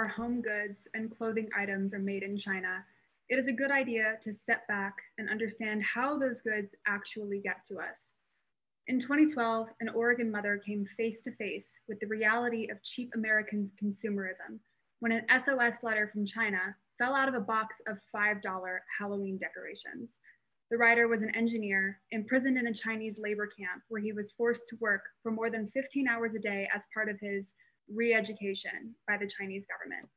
our home goods and clothing items are made in China, it is a good idea to step back and understand how those goods actually get to us. In 2012, an Oregon mother came face to face with the reality of cheap American consumerism when an SOS letter from China fell out of a box of $5 Halloween decorations. The writer was an engineer imprisoned in a Chinese labor camp where he was forced to work for more than 15 hours a day as part of his re education by the Chinese government.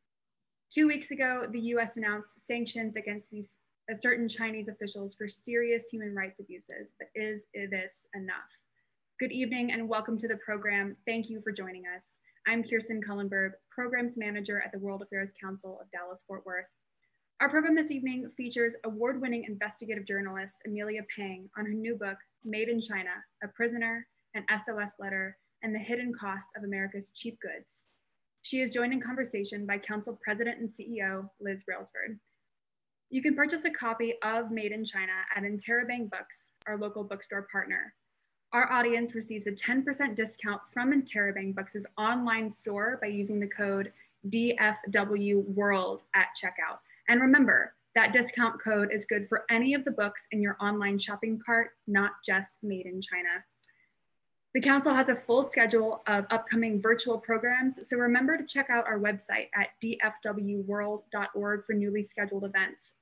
Two weeks ago, the US announced sanctions against these uh, certain Chinese officials for serious human rights abuses, but is this enough? Good evening and welcome to the program. Thank you for joining us. I'm Kirsten Cullenberg, Programs Manager at the World Affairs Council of Dallas-Fort Worth. Our program this evening features award-winning investigative journalist Amelia Pang on her new book, Made in China, A Prisoner, an SOS Letter, and the Hidden Cost of America's Cheap Goods. She is joined in conversation by Council President and CEO Liz Brailsford. You can purchase a copy of Made in China at Interabang Books, our local bookstore partner. Our audience receives a 10% discount from Interabang Books' online store by using the code DFW World at checkout. And remember, that discount code is good for any of the books in your online shopping cart, not just made in China. The Council has a full schedule of upcoming virtual programs, so remember to check out our website at dfwworld.org for newly scheduled events.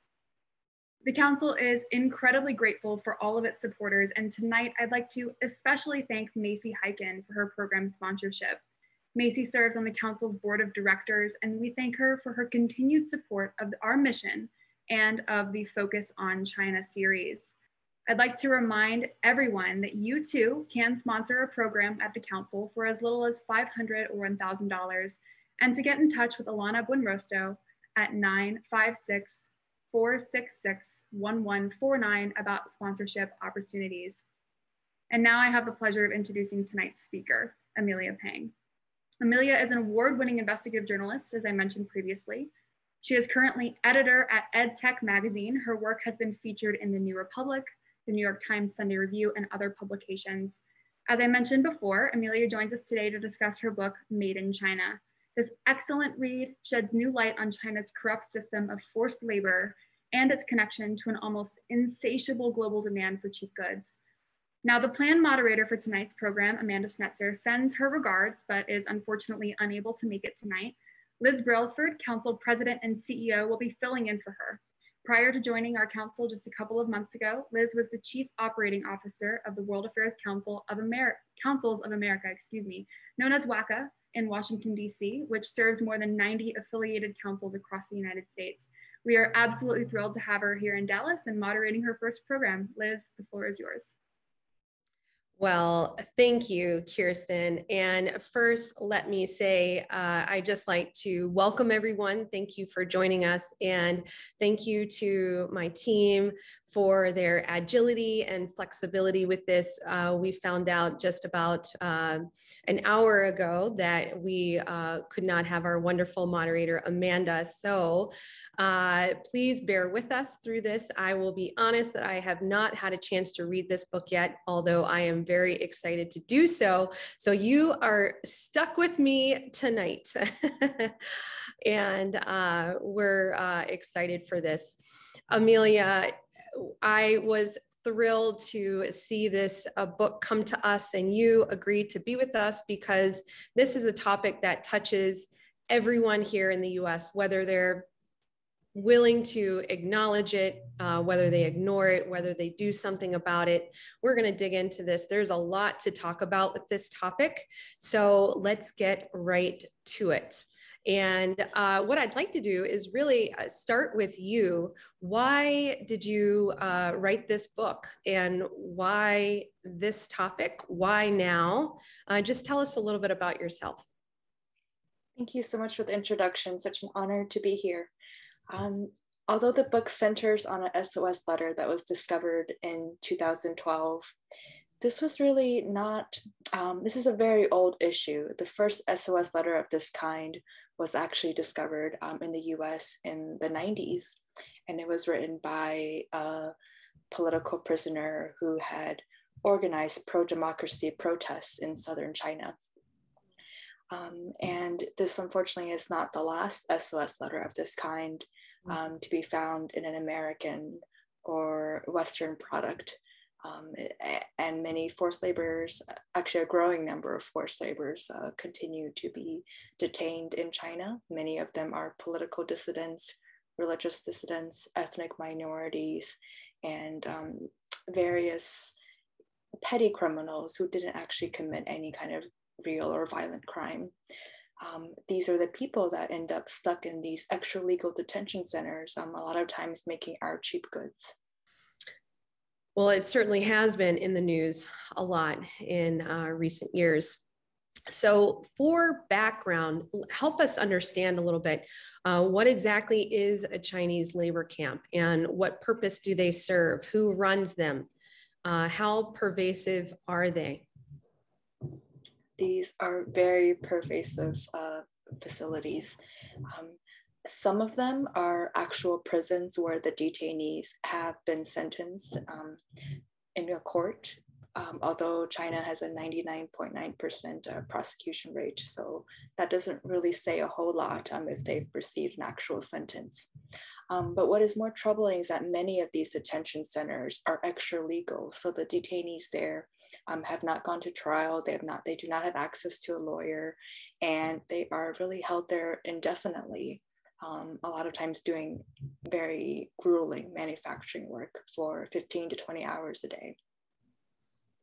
The Council is incredibly grateful for all of its supporters, and tonight I'd like to especially thank Macy Hyken for her program sponsorship. Macy serves on the Council's Board of Directors, and we thank her for her continued support of our mission and of the Focus on China series. I'd like to remind everyone that you too can sponsor a program at the council for as little as 500 or $1,000 and to get in touch with Alana Buenrostro at 956 466 1149 about sponsorship opportunities. And now I have the pleasure of introducing tonight's speaker, Amelia Pang. Amelia is an award-winning investigative journalist, as I mentioned previously. She is currently editor at EdTech Magazine. Her work has been featured in the New Republic, the New York Times Sunday Review, and other publications. As I mentioned before, Amelia joins us today to discuss her book, Made in China. This excellent read sheds new light on China's corrupt system of forced labor and its connection to an almost insatiable global demand for cheap goods. Now, the planned moderator for tonight's program, Amanda Schnetzer, sends her regards, but is unfortunately unable to make it tonight. Liz Brailsford, Council President and CEO, will be filling in for her. Prior to joining our council just a couple of months ago, Liz was the Chief Operating Officer of the World Affairs Council of America, Councils of America, excuse me, known as WACA in Washington, D.C., which serves more than 90 affiliated councils across the United States. We are absolutely thrilled to have her here in Dallas and moderating her first program. Liz, the floor is yours. Well, thank you, Kirsten. And first, let me say, uh, I just like to welcome everyone. Thank you for joining us. And thank you to my team for their agility and flexibility with this. Uh, we found out just about uh, an hour ago that we uh, could not have our wonderful moderator, Amanda. So uh, please bear with us through this. I will be honest that I have not had a chance to read this book yet, although I am very excited to do so. So you are stuck with me tonight. and uh, we're uh, excited for this. Amelia, I was thrilled to see this uh, book come to us and you agreed to be with us because this is a topic that touches everyone here in the US, whether they're willing to acknowledge it, uh, whether they ignore it, whether they do something about it. We're going to dig into this. There's a lot to talk about with this topic. So let's get right to it. And uh, what I'd like to do is really uh, start with you. Why did you uh, write this book and why this topic? Why now? Uh, just tell us a little bit about yourself. Thank you so much for the introduction. Such an honor to be here. Um, although the book centers on an SOS letter that was discovered in 2012, this was really not, um, this is a very old issue. The first SOS letter of this kind was actually discovered um, in the US in the 90s. And it was written by a political prisoner who had organized pro democracy protests in southern China. Um, and this, unfortunately, is not the last SOS letter of this kind mm. um, to be found in an American or Western product. Um, and many forced laborers, actually a growing number of forced laborers, uh, continue to be detained in China. Many of them are political dissidents, religious dissidents, ethnic minorities, and um, various petty criminals who didn't actually commit any kind of real or violent crime. Um, these are the people that end up stuck in these extra legal detention centers, um, a lot of times making our cheap goods. Well, it certainly has been in the news a lot in uh, recent years. So, for background, help us understand a little bit uh, what exactly is a Chinese labor camp and what purpose do they serve? Who runs them? Uh, how pervasive are they? These are very pervasive uh, facilities. Um, some of them are actual prisons where the detainees have been sentenced um, in a court um, although China has a 99.9% uh, prosecution rate. So that doesn't really say a whole lot um, if they've received an actual sentence. Um, but what is more troubling is that many of these detention centers are extra legal. So the detainees there um, have not gone to trial. They have not. They do not have access to a lawyer, and they are really held there indefinitely. Um, a lot of times doing very grueling manufacturing work for 15 to 20 hours a day.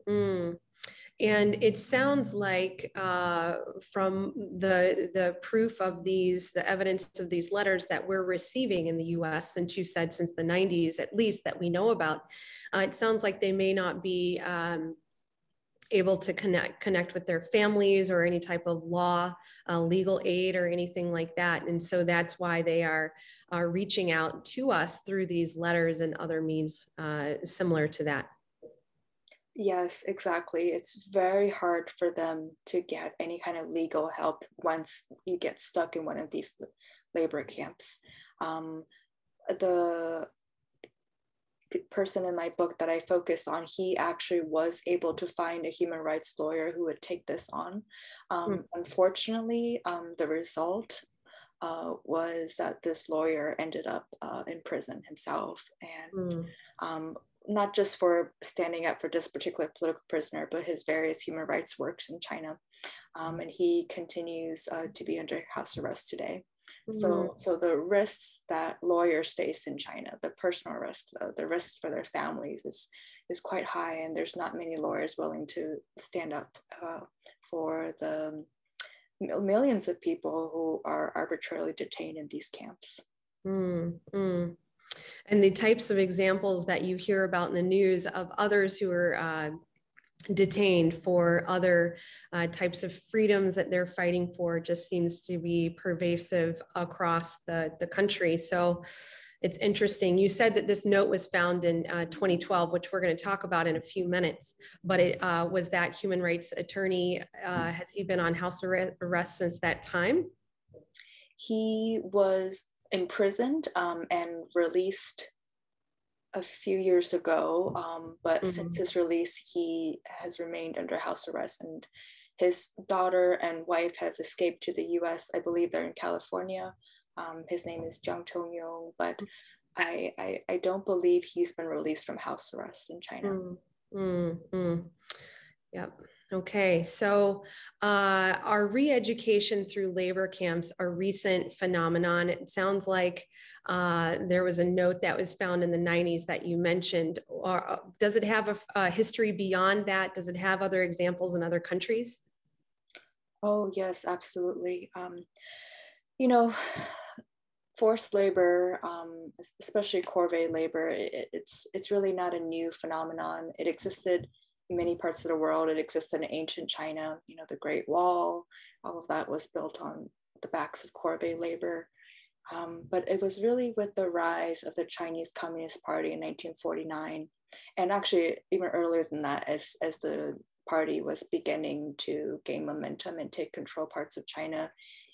Mm. And it sounds like uh, from the the proof of these, the evidence of these letters that we're receiving in the U.S. Since you said since the 90s, at least that we know about, uh, it sounds like they may not be um, able to connect connect with their families or any type of law, uh, legal aid, or anything like that. And so that's why they are reaching out to us through these letters and other means uh, similar to that. Yes, exactly. It's very hard for them to get any kind of legal help once you get stuck in one of these labor camps. Um, the person in my book that I focus on, he actually was able to find a human rights lawyer who would take this on. Um, mm. Unfortunately, um, the result uh, was that this lawyer ended up uh, in prison himself. And mm. um, not just for standing up for this particular political prisoner, but his various human rights works in China. Um, and he continues uh, to be under house arrest today. Mm-hmm. So, so the risks that lawyers face in China, the personal risks, the, the risks for their families is, is quite high. And there's not many lawyers willing to stand up uh, for the millions of people who are arbitrarily detained in these camps. Mm-hmm and the types of examples that you hear about in the news of others who are uh, detained for other uh, types of freedoms that they're fighting for just seems to be pervasive across the, the country. So it's interesting. You said that this note was found in uh, 2012, which we're going to talk about in a few minutes. But it uh, was that human rights attorney. Uh, has he been on house arrest since that time? He was imprisoned um, and released a few years ago. Um, but mm-hmm. since his release, he has remained under house arrest, and his daughter and wife have escaped to the U.S. I believe they're in California. Um, his name is Jiang Tianyong, but I, I, I don't believe he's been released from house arrest in China. Mm-hmm. Yep. Okay, so uh, our re-education through labor camps a recent phenomenon. It sounds like uh, there was a note that was found in the 90s that you mentioned. Or, uh, does it have a, a history beyond that? Does it have other examples in other countries? Oh yes, absolutely. Um, you know, forced labor, um, especially corvée labor, it, it's it's really not a new phenomenon. It existed many parts of the world. It existed in ancient China, you know, the Great Wall, all of that was built on the backs of corvée labor. Um, but it was really with the rise of the Chinese Communist Party in 1949, and actually even earlier than that, as, as the party was beginning to gain momentum and take control parts of China,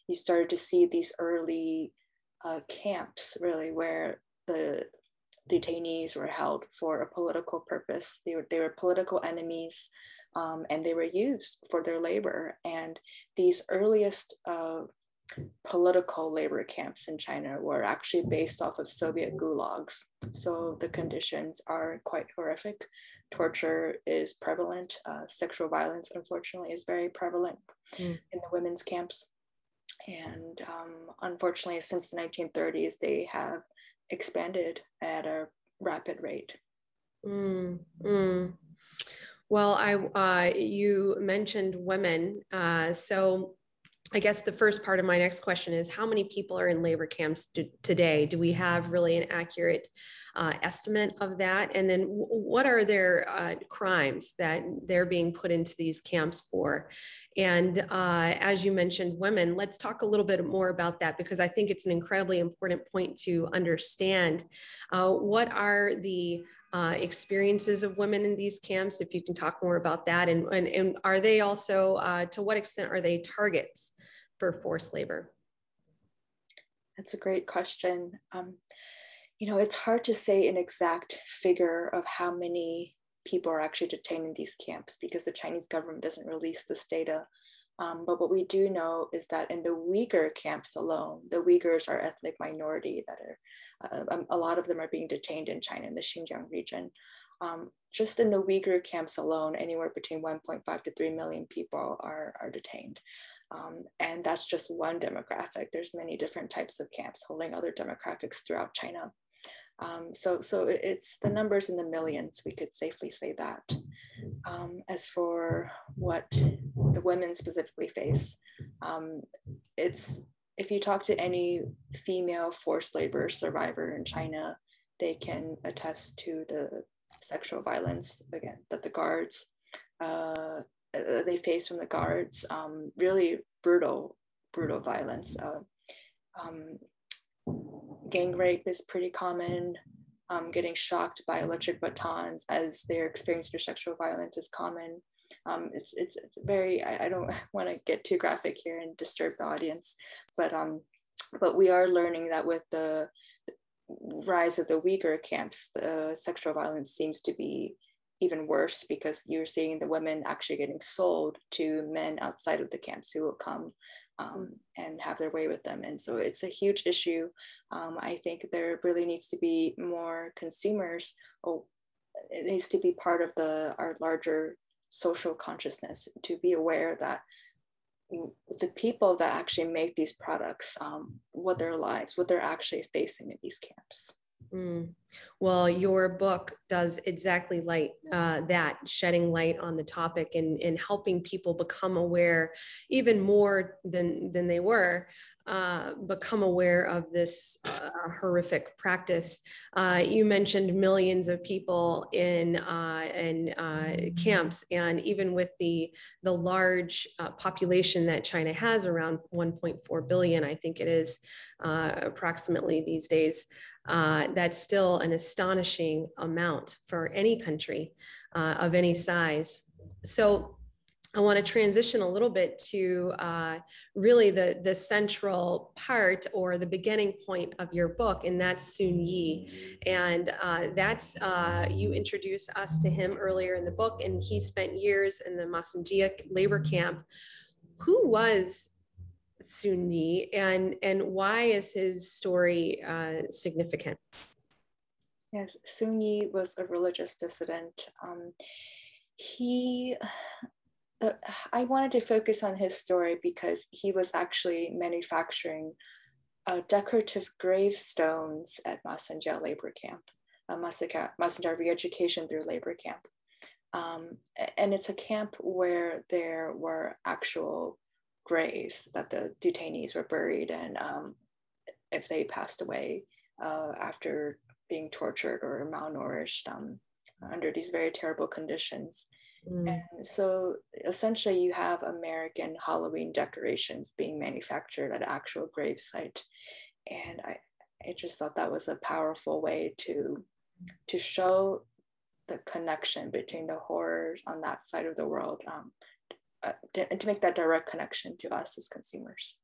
you started to see these early uh, camps really where the detainees were held for a political purpose. They were, they were political enemies um, and they were used for their labor. And these earliest uh, political labor camps in China were actually based off of Soviet gulags. So the conditions are quite horrific. Torture is prevalent. Uh, sexual violence, unfortunately, is very prevalent mm. in the women's camps. And um, unfortunately, since the 1930s, they have expanded at a rapid rate. Mm, mm. Well, I uh, you mentioned women, uh, so I guess the first part of my next question is how many people are in labor camps do, today? Do we have really an accurate uh, estimate of that? And then what are their uh, crimes that they're being put into these camps for? And uh, as you mentioned, women, let's talk a little bit more about that because I think it's an incredibly important point to understand. Uh, what are the uh, experiences of women in these camps, if you can talk more about that. And, and, and are they also, uh, to what extent are they targets for forced labor? That's a great question. Um, you know, it's hard to say an exact figure of how many people are actually detained in these camps because the Chinese government doesn't release this data. Um, but what we do know is that in the Uyghur camps alone, the Uyghurs are ethnic minority that are, uh, um, a lot of them are being detained in China in the Xinjiang region. Um, just in the Uyghur camps alone, anywhere between 1.5 to 3 million people are, are detained. Um, and that's just one demographic. There's many different types of camps holding other demographics throughout China. Um, so, so it's the numbers in the millions, we could safely say that. Um, as for what the women specifically face, um, it's if you talk to any female forced labor survivor in China, they can attest to the sexual violence again that the guards uh, they face from the guards, um, really brutal, brutal violence. Uh, um, gang rape is pretty common. Um, getting shocked by electric batons as they're experiencing sexual violence is common. Um, it's, it's, it's very, I, I don't want to get too graphic here and disturb the audience, but, um, but we are learning that with the rise of the Uyghur camps, the sexual violence seems to be even worse because you're seeing the women actually getting sold to men outside of the camps who will come um, and have their way with them. And so it's a huge issue. Um, I think there really needs to be more consumers. Oh, it needs to be part of the our larger social consciousness to be aware that the people that actually make these products, um, what their lives, what they're actually facing in these camps. Mm. Well, your book does exactly light uh, that, shedding light on the topic and, and helping people become aware even more than, than they were uh, become aware of this uh, horrific practice. Uh, you mentioned millions of people in uh, in uh, camps, and even with the the large population that China has, around 1.4 billion, I think it is approximately these days. That's still an astonishing amount for any country of any size. So I want to transition a little bit to uh, really the, the central part or the beginning point of your book, and that's Sun Yi. And uh, that's, uh, you introduced us to him earlier in the book, and he spent years in the Masanjia labor camp. Who was Sun Yi, and, and why is his story uh, significant? Yes, Sun Yi was a religious dissident. Um, he uh, I wanted to focus on his story because he was actually manufacturing uh, decorative gravestones at Masanjia labor camp, uh, Masanjia re-education through labor camp. Um, and it's a camp where there were actual graves that the detainees were buried in um, if they passed away uh, after being tortured or malnourished um, under these very terrible conditions. Mm. And so essentially, you have American Halloween decorations being manufactured at actual gravesite, and I, I just thought that was a powerful way to to show the connection between the horrors on that side of the world, um, uh, to, to make that direct connection to us as consumers.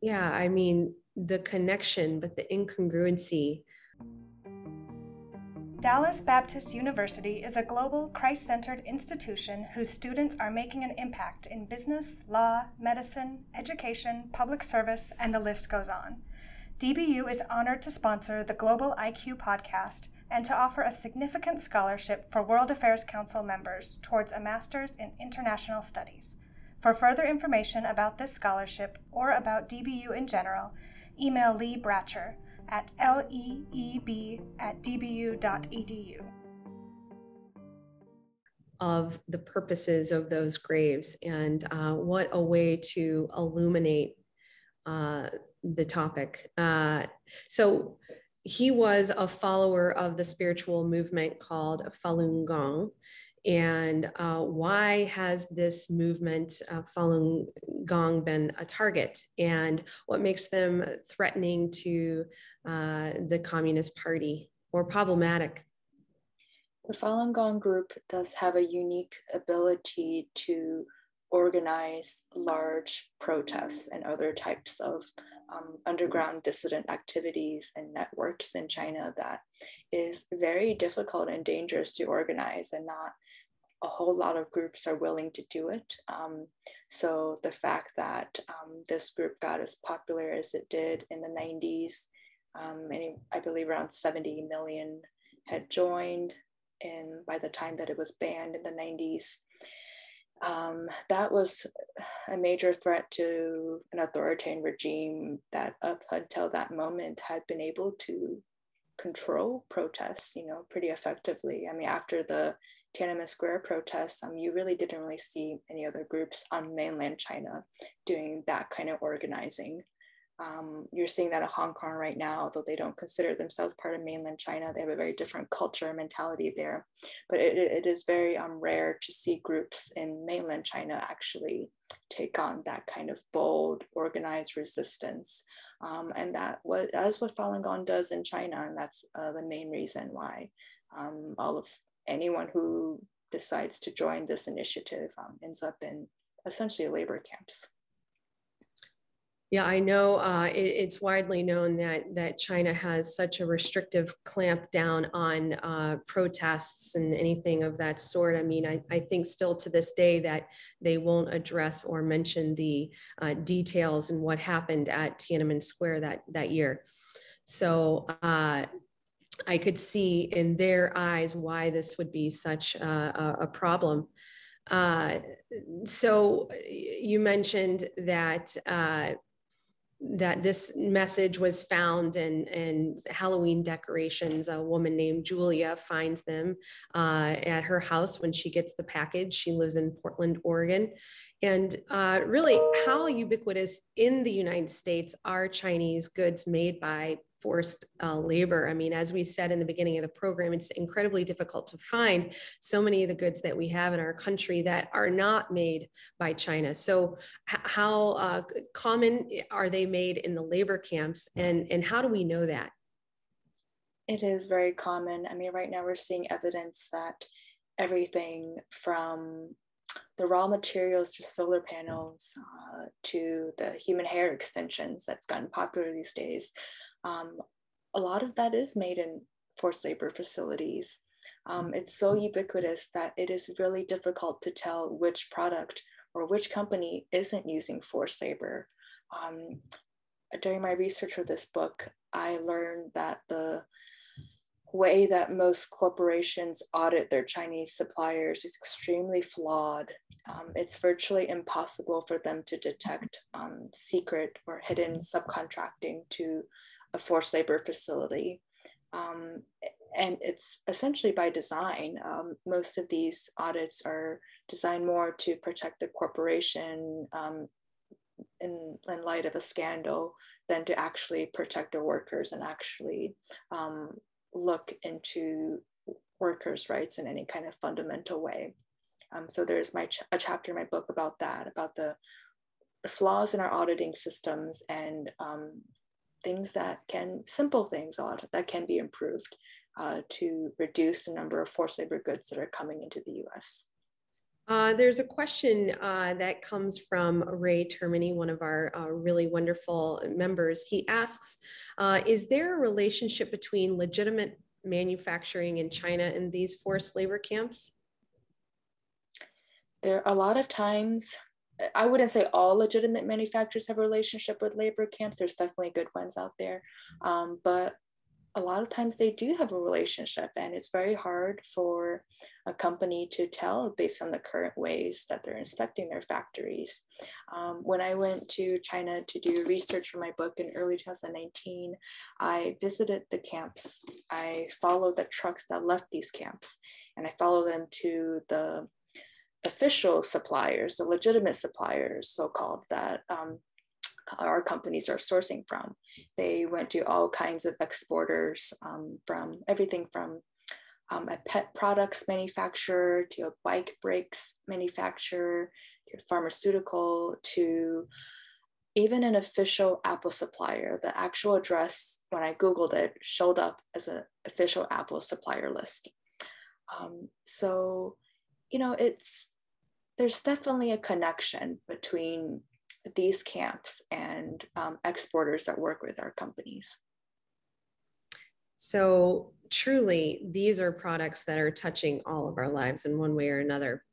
Yeah, I mean the connection, but the incongruency Dallas Baptist University is a global, Christ centered institution whose students are making an impact in business, law, medicine, education, public service, and the list goes on. DBU is honored to sponsor the Global IQ podcast and to offer a significant scholarship for World Affairs Council members towards a Master's in International Studies. For further information about this scholarship or about DBU in general, email Lee Bratcher at leeb at dbu.edu. Of the purposes of those graves, and uh, what a way to illuminate uh, the topic. Uh, so, he was a follower of the spiritual movement called Falun Gong. And uh, why has this movement, uh, Falun Gong, been a target? And what makes them threatening to uh, the Communist Party or problematic? The Falun Gong group does have a unique ability to organize large protests and other types of um, underground dissident activities and networks in China that is very difficult and dangerous to organize and not a whole lot of groups are willing to do it. Um, so the fact that um, this group got as popular as it did in the 90s, um, and I believe around 70 million had joined, and by the time that it was banned in the 90s, um, that was a major threat to an authoritarian regime that up until that moment had been able to control protests, you know, pretty effectively. I mean, after the Tiananmen Square protests, um, you really didn't really see any other groups on mainland China doing that kind of organizing. Um, you're seeing that in Hong Kong right now, although they don't consider themselves part of mainland China. They have a very different culture and mentality there. But it, it is very um, rare to see groups in mainland China actually take on that kind of bold, organized resistance. Um, and that, what, that is what Falun Gong does in China. And that's uh, the main reason why um, all of anyone who decides to join this initiative um, ends up in essentially labor camps. Yeah, I know uh, it, it's widely known that that China has such a restrictive clamp down on uh, protests and anything of that sort. I mean, I, I think still to this day that they won't address or mention the uh, details and what happened at Tiananmen Square that that year. So uh, I could see in their eyes why this would be such a, a problem. Uh, so you mentioned that uh, that this message was found in, in Halloween decorations. A woman named Julia finds them uh, at her house when she gets the package. She lives in Portland, Oregon. And uh, really, how ubiquitous in the United States are Chinese goods made by forced uh, labor. I mean, as we said in the beginning of the program, it's incredibly difficult to find so many of the goods that we have in our country that are not made by China. So, how uh, common are they made in the labor camps, and and how do we know that? It is very common. I mean, right now we're seeing evidence that everything from the raw materials to solar panels uh, to the human hair extensions that's gotten popular these days um, a lot of that is made in forced labor facilities. Um, it's so ubiquitous that it is really difficult to tell which product or which company isn't using forced labor. Um, during my research for this book, I learned that the way that most corporations audit their Chinese suppliers is extremely flawed. Um, it's virtually impossible for them to detect um, secret or hidden subcontracting to a forced labor facility. Um, and it's essentially by design. Um, most of these audits are designed more to protect the corporation um, in, in light of a scandal than to actually protect the workers and actually um, look into workers' rights in any kind of fundamental way. Um, so there's my ch a chapter in my book about that, about the, the flaws in our auditing systems and um, things that can, simple things a lot that can be improved uh, to reduce the number of forced labor goods that are coming into the US. Uh, there's a question uh, that comes from Ray Termini, one of our uh, really wonderful members. He asks, uh, is there a relationship between legitimate manufacturing in China and these forced labor camps? There are a lot of times, I wouldn't say all legitimate manufacturers have a relationship with labor camps. There's definitely good ones out there. Um, but a lot of times they do have a relationship and it's very hard for a company to tell based on the current ways that they're inspecting their factories. Um, when I went to China to do research for my book in early 2019, I visited the camps. I followed the trucks that left these camps and I followed them to the official suppliers, the legitimate suppliers, so-called, that um, our companies are sourcing from. They went to all kinds of exporters um, from everything from um, a pet products manufacturer to a bike brakes manufacturer to pharmaceutical to even an official Apple supplier. The actual address, when I Googled it, showed up as an official Apple supplier list. Um, so, you know, it's there's definitely a connection between these camps and um, exporters that work with our companies. So truly, these are products that are touching all of our lives in one way or another.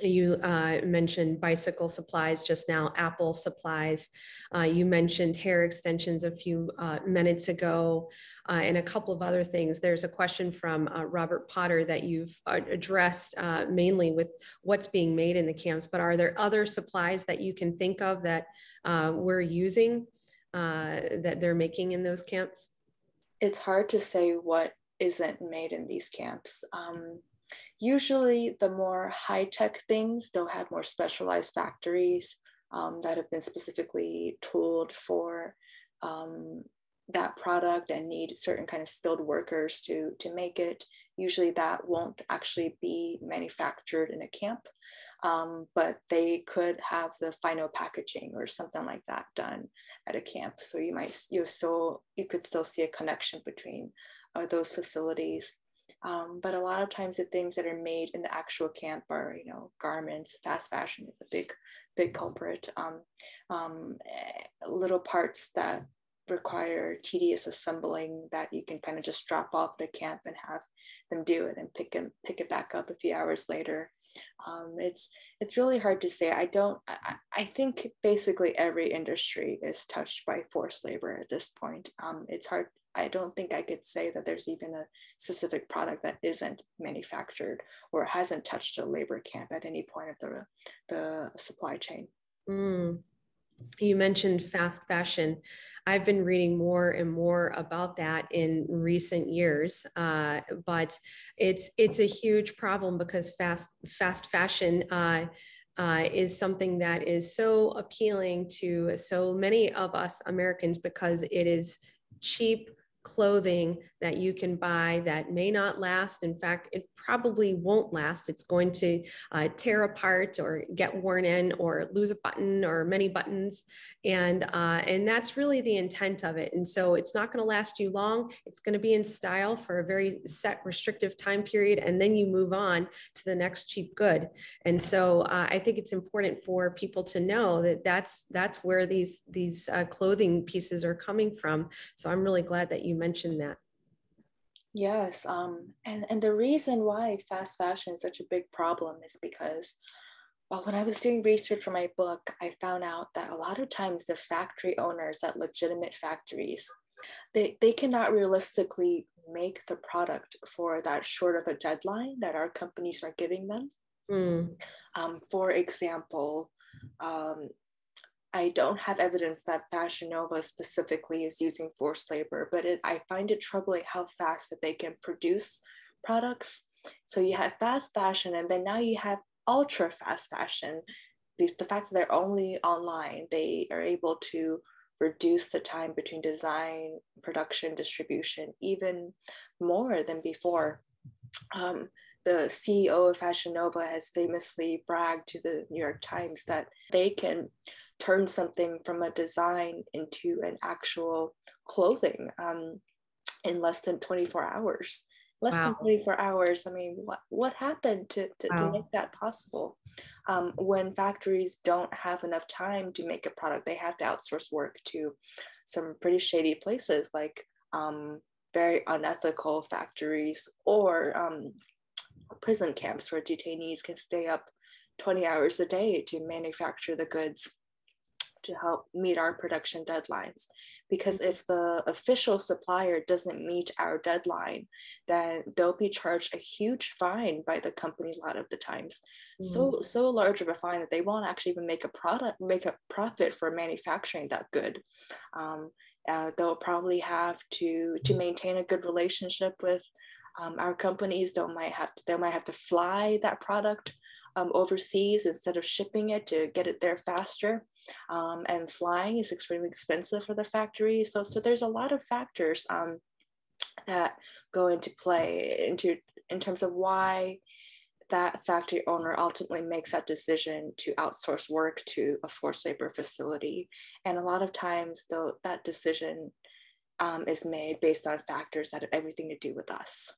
You uh, mentioned bicycle supplies just now, Apple supplies. Uh, you mentioned hair extensions a few uh, minutes ago, uh, and a couple of other things. There's a question from uh, Robert Potter that you've uh, addressed mainly with what's being made in the camps, but are there other supplies that you can think of that we're using that they're making in those camps? It's hard to say what isn't made in these camps. Um, Usually the more high-tech things, they'll have more specialized factories um, that have been specifically tooled for um, that product and need certain kind of skilled workers to, to make it. Usually that won't actually be manufactured in a camp, um, but they could have the final packaging or something like that done at a camp. So you might, you still, you could still see a connection between uh, those facilities. Um, but a lot of times the things that are made in the actual camp are, you know, garments, fast fashion is a big, big culprit. Um, um, eh, little parts that require tedious assembling that you can kind of just drop off at a camp and have them do it and pick and pick it back up a few hours later. Um, it's it's really hard to say. I don't. I, I, think basically every industry is touched by forced labor at this point. Um, it's hard I don't think I could say that there's even a specific product that isn't manufactured or hasn't touched a labor camp at any point of the, the supply chain. Mm. You mentioned fast fashion. I've been reading more and more about that in recent years, uh, but it's it's a huge problem because fast fast fashion uh, uh, is something that is so appealing to so many of us Americans because it is cheap, clothing that you can buy that may not last. In fact, it probably won't last. It's going to uh, tear apart or get worn in or lose a button or many buttons. And, uh, and that's really the intent of it. And so it's not going to last you long. It's going to be in style for a very set restrictive time period. And then you move on to the next cheap good. And so uh, I think it's important for people to know that that's, that's where these, these uh, clothing pieces are coming from. So I'm really glad that you mentioned that. Yes, um, and and the reason why fast fashion is such a big problem is because, well, when I was doing research for my book, I found out that a lot of times the factory owners at legitimate factories, they they cannot realistically make the product for that short of a deadline that our companies are giving them. Mm. Um, for example, um, I don't have evidence that Fashion Nova specifically is using forced labor, but it, I find it troubling how fast that they can produce products. So you have fast fashion, and then now you have ultra fast fashion. The fact that they're only online, they are able to reduce the time between design, production, distribution, even more than before. Um, the CEO of Fashion Nova has famously bragged to the New York Times that they can turn something from a design into an actual clothing um, in less than 24 hours less wow. than 24 hours i mean what what happened to, to, wow. to make that possible um, when factories don't have enough time to make a product they have to outsource work to some pretty shady places like um, very unethical factories or um, prison camps where detainees can stay up 20 hours a day to manufacture the goods to help meet our production deadlines. Because if the official supplier doesn't meet our deadline, then they'll be charged a huge fine by the company a lot of the times. Mm. So so large of a fine that they won't actually even make a product, make a profit for manufacturing that good. Um, uh, they'll probably have to to maintain a good relationship with um, our companies. They might have to, they might have to fly that product um, overseas instead of shipping it to get it there faster. Um, and flying is extremely expensive for the factory. So, so there's a lot of factors um, that go into play into in terms of why that factory owner ultimately makes that decision to outsource work to a forced labor facility. And a lot of times, though, that decision um, is made based on factors that have everything to do with us.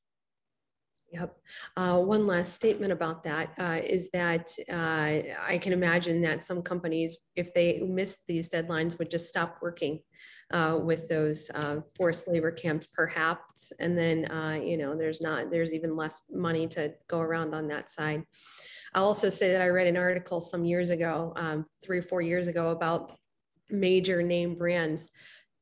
Yep. Uh, one last statement about that uh, is that uh, I can imagine that some companies, if they missed these deadlines, would just stop working uh, with those uh, forced labor camps, perhaps. And then, uh, you know, there's not, there's even less money to go around on that side. I'll also say that I read an article some years ago, um, three or four years ago, about major name brands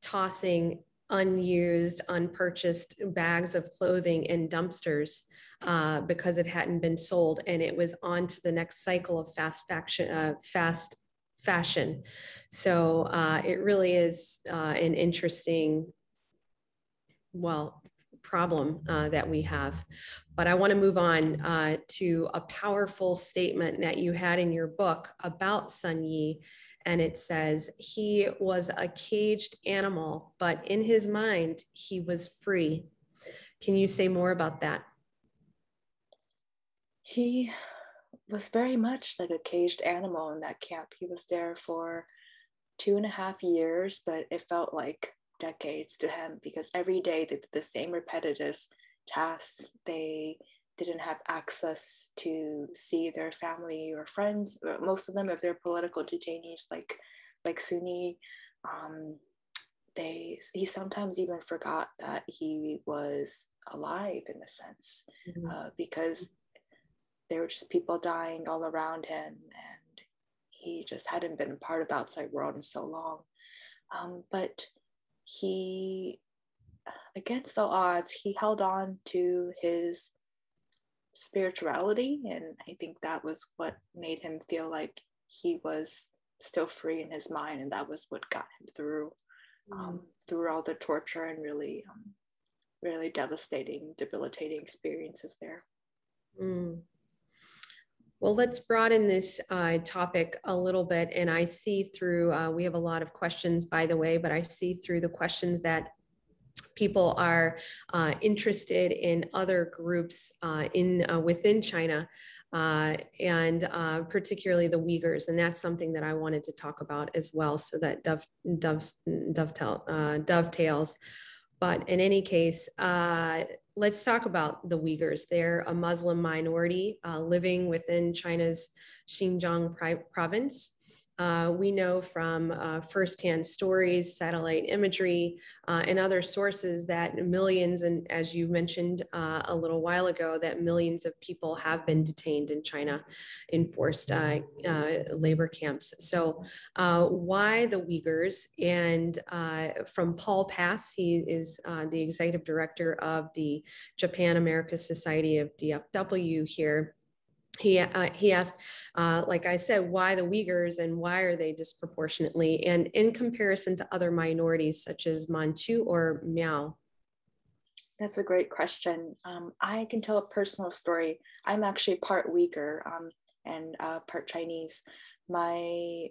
tossing unused, unpurchased bags of clothing in dumpsters uh, because it hadn't been sold, and it was on to the next cycle of fast fashion. Uh, fast fashion. So uh, it really is uh, an interesting, well, problem uh, that we have. But I want to move on uh, to a powerful statement that you had in your book about Sun Yi and it says he was a caged animal, but in his mind, he was free. Can you say more about that? He was very much like a caged animal in that camp. He was there for two and a half years, but it felt like decades to him because every day they did the same repetitive tasks. They didn't have access to see their family or friends. Uh, most of them, if they're political detainees, like like Sun Yi, um, they he sometimes even forgot that he was alive in a sense, mm-hmm. uh, because there were just people dying all around him, and he just hadn't been part of the outside world in so long. Um, but he, against the odds, he held on to his spirituality. And I think that was what made him feel like he was still free in his mind. And that was what got him through, um, mm. through all the torture and really, um, really devastating, debilitating experiences there. Mm. Well, let's broaden this uh, topic a little bit. And I see through, uh, we have a lot of questions, by the way, but I see through the questions that people are uh, interested in other groups uh, in uh, within China uh, and uh, particularly the Uyghurs. And that's something that I wanted to talk about as well. So that dove, dove, dovetail, uh, dovetails. But in any case, let's talk about the Uyghurs. They're a Muslim minority living within China's Xinjiang province. Uh, we know from uh, firsthand stories, satellite imagery, uh, and other sources that millions, and as you mentioned uh, a little while ago, that millions of people have been detained in China in forced uh, uh, labor camps. So, why the Uyghurs? And from Paul Pass, he is the executive director of the Japan America Society of DFW here he, uh, he asked, uh, like I said, why the Uyghurs and why are they disproportionately and in comparison to other minorities such as Manchu or Miao? That's a great question. Um, I can tell a personal story. I'm actually part Uyghur um, and uh, part Chinese. My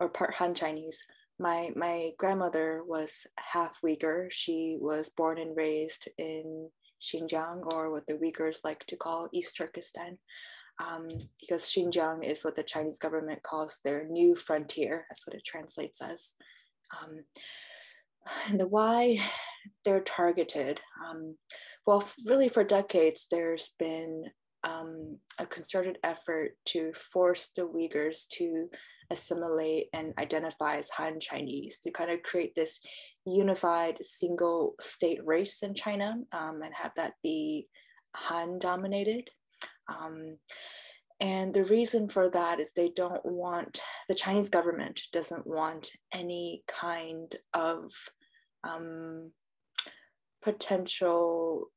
or part Han Chinese. My my grandmother was half Uyghur. She was born and raised in Xinjiang, or what the Uyghurs like to call East Turkestan um, because Xinjiang is what the Chinese government calls their new frontier. That's what it translates as. Um, and the why they're targeted. Um, well, really, for decades, there's been um, a concerted effort to force the Uyghurs to assimilate and identify as Han Chinese, to kind of create this unified single state race in China um, and have that be Han dominated. Um, and the reason for that is they don't want, the Chinese government doesn't want any kind of um, potential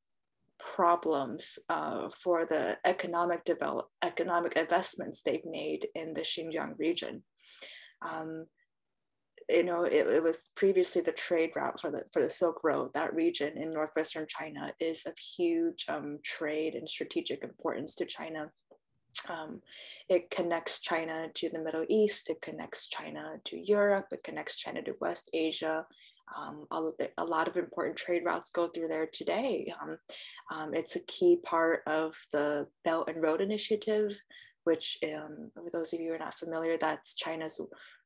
problems uh, for the economic develop economic investments they've made in the Xinjiang region. Um, you know, it, it, was previously the trade route for the for the Silk Road. That region in northwestern China is of huge um, trade and strategic importance to China. Um, it connects China to the Middle East. It connects China to Europe. It connects China to West Asia. Um, a, a, lot of important trade routes go through there today. Um, um, it's a key part of the Belt and Road Initiative, which, um, for those of you who are not familiar, that's China's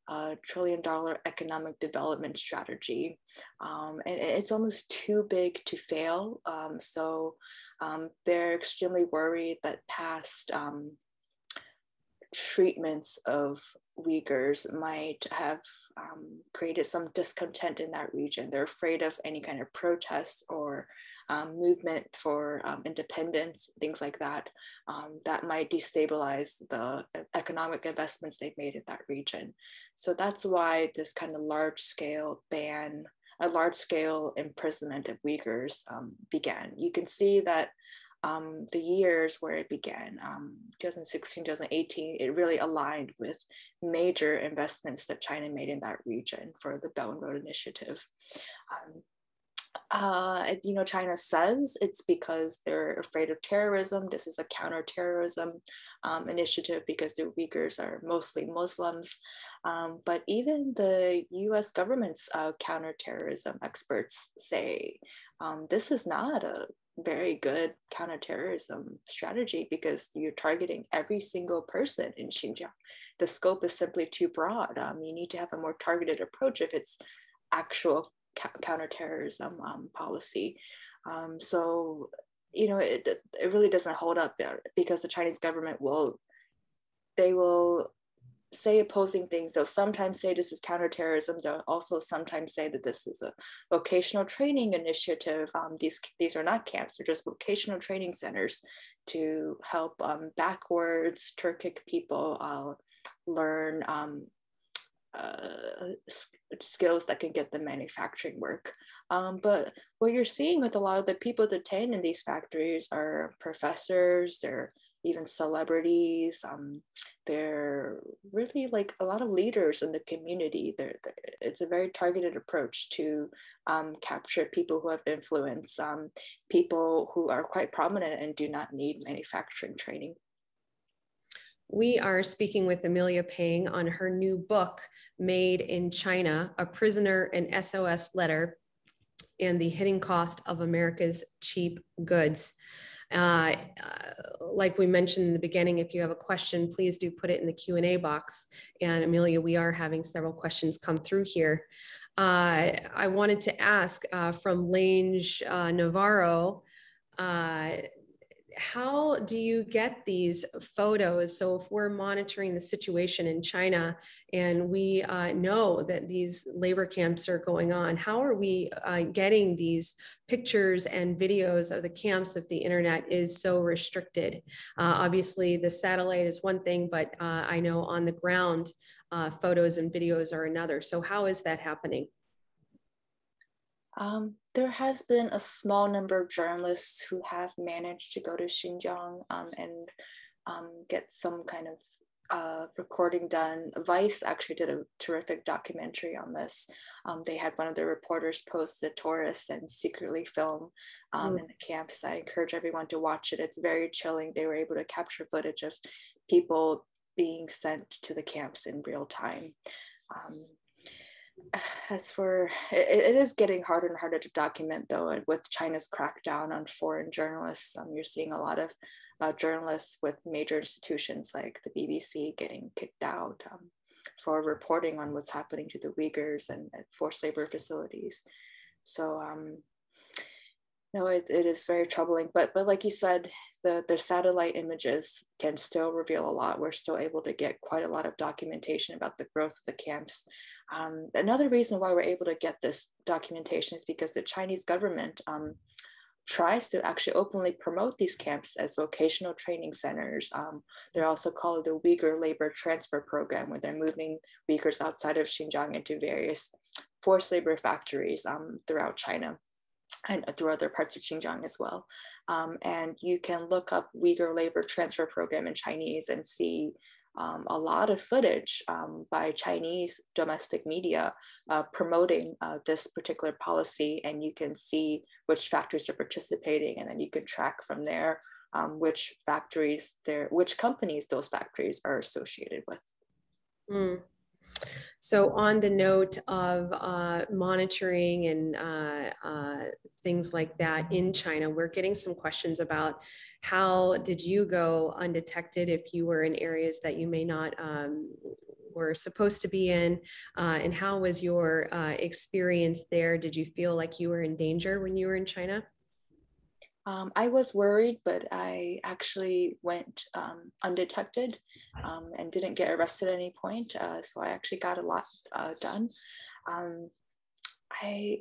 uh, trillion dollar economic development strategy. Um, and it's almost too big to fail. Um, so they're extremely worried that past treatments of Uyghurs might have um, created some discontent in that region. They're afraid of any kind of protests or um, movement for um, independence, things like that, um, that might destabilize the economic investments they've made in that region. So that's why this kind of large scale ban, a large scale imprisonment of Uyghurs um, began. You can see that um, the years where it began, um, 2016, 2018, it really aligned with major investments that China made in that region for the Belt and Road Initiative. Um, uh, you know, China says it's because they're afraid of terrorism. This is a counterterrorism um, initiative because the Uyghurs are mostly Muslims. Um, but even the US government's uh, counterterrorism experts say um, this is not a very good counterterrorism strategy because you're targeting every single person in Xinjiang. The scope is simply too broad. Um, you need to have a more targeted approach if it's actual ca- counterterrorism um, policy. Um, so, you know, it, it really doesn't hold up uh, because the Chinese government will, they will say opposing things. They'll sometimes say this is counterterrorism. They'll also sometimes say that this is a vocational training initiative. Um, these, these are not camps, they're just vocational training centers to help um, backwards Turkic people uh, learn um, uh, skills that can get them manufacturing work. Um, but what you're seeing with a lot of the people detained in these factories are professors, they're even celebrities. Um, they're really like a lot of leaders in the community. They're, they're it's a very targeted approach to um, capture people who have influence, um, people who are quite prominent and do not need manufacturing training. We are speaking with Amelia Pang on her new book, Made in China A Prisoner and SOS Letter and the Hidden Cost of America's Cheap Goods. Uh, like we mentioned in the beginning, if you have a question, please do put it in the Q&A box. And Amelia, we are having several questions come through here. Uh, I wanted to ask uh, from Lange uh, Navarro, uh, how do you get these photos? So if we're monitoring the situation in China and we uh, know that these labor camps are going on, how are we uh, getting these pictures and videos of the camps if the internet is so restricted? Uh, obviously, the satellite is one thing, but uh, I know on the ground, uh, photos and videos are another. So how is that happening? Um, there has been a small number of journalists who have managed to go to Xinjiang um, and um, get some kind of uh, recording done. Vice actually did a terrific documentary on this. Um, they had one of their reporters post the tourists and secretly film mm. in the camps. I encourage everyone to watch it. It's very chilling. They were able to capture footage of people being sent to the camps in real time. Um, as for it, it is getting harder and harder to document though with china's crackdown on foreign journalists um, you're seeing a lot of uh, journalists with major institutions like the bbc getting kicked out um, for reporting on what's happening to the uyghurs and forced labor facilities. So um, no it, it is very troubling but but like you said the, the satellite images can still reveal a lot. We're still able to get quite a lot of documentation about the growth of the camps Um, another reason why we're able to get this documentation is because the Chinese government um, tries to actually openly promote these camps as vocational training centers. Um, they're also called the Uyghur Labor Transfer Program, where they're moving Uyghurs outside of Xinjiang into various forced labor factories um, throughout China and through other parts of Xinjiang as well. Um, and you can look up Uyghur Labor Transfer Program in Chinese and see um, a lot of footage um, by Chinese domestic media uh, promoting uh, this particular policy, and you can see which factories are participating, and then you can track from there um, which factories which companies those factories are associated with. Mm. So, on the note of uh, monitoring and uh, uh, things like that in China, we're getting some questions about how did you go undetected if you were in areas that you may not um, were supposed to be in, uh, and how was your uh, experience there? Did you feel like you were in danger when you were in China? Um, I was worried, but I actually went um, undetected um, and didn't get arrested at any point. Uh, so I actually got a lot uh, done. Um, I,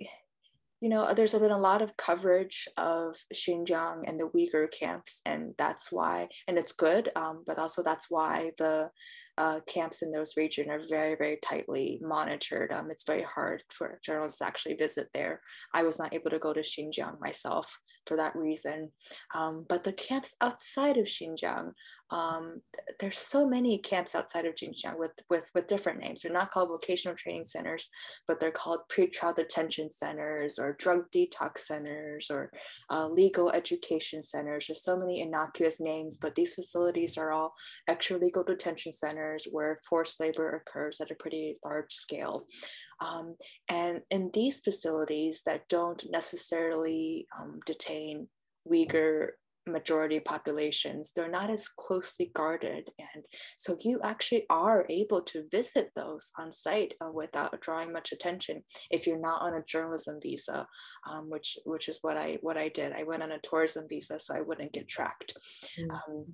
you know, there's been a lot of coverage of Xinjiang and the Uyghur camps, and that's why, and it's good, um, but also that's why the uh, camps in those regions are very, very tightly monitored. Um, it's very hard for journalists to actually visit there. I was not able to go to Xinjiang myself for that reason. Um, but the camps outside of Xinjiang um, there's so many camps outside of Xinjiang with, with, with different names. They're not called vocational training centers, but they're called pre-trial detention centers or drug detox centers or uh, legal education centers. There's so many innocuous names, but these facilities are all extra legal detention centers where forced labor occurs at a pretty large scale. Um, and in these facilities that don't necessarily um, detain Uyghur majority populations, they're not as closely guarded. And so you actually are able to visit those on site uh, without drawing much attention if you're not on a journalism visa, um, which which is what I what I did. I went on a tourism visa so I wouldn't get tracked. Mm. Um,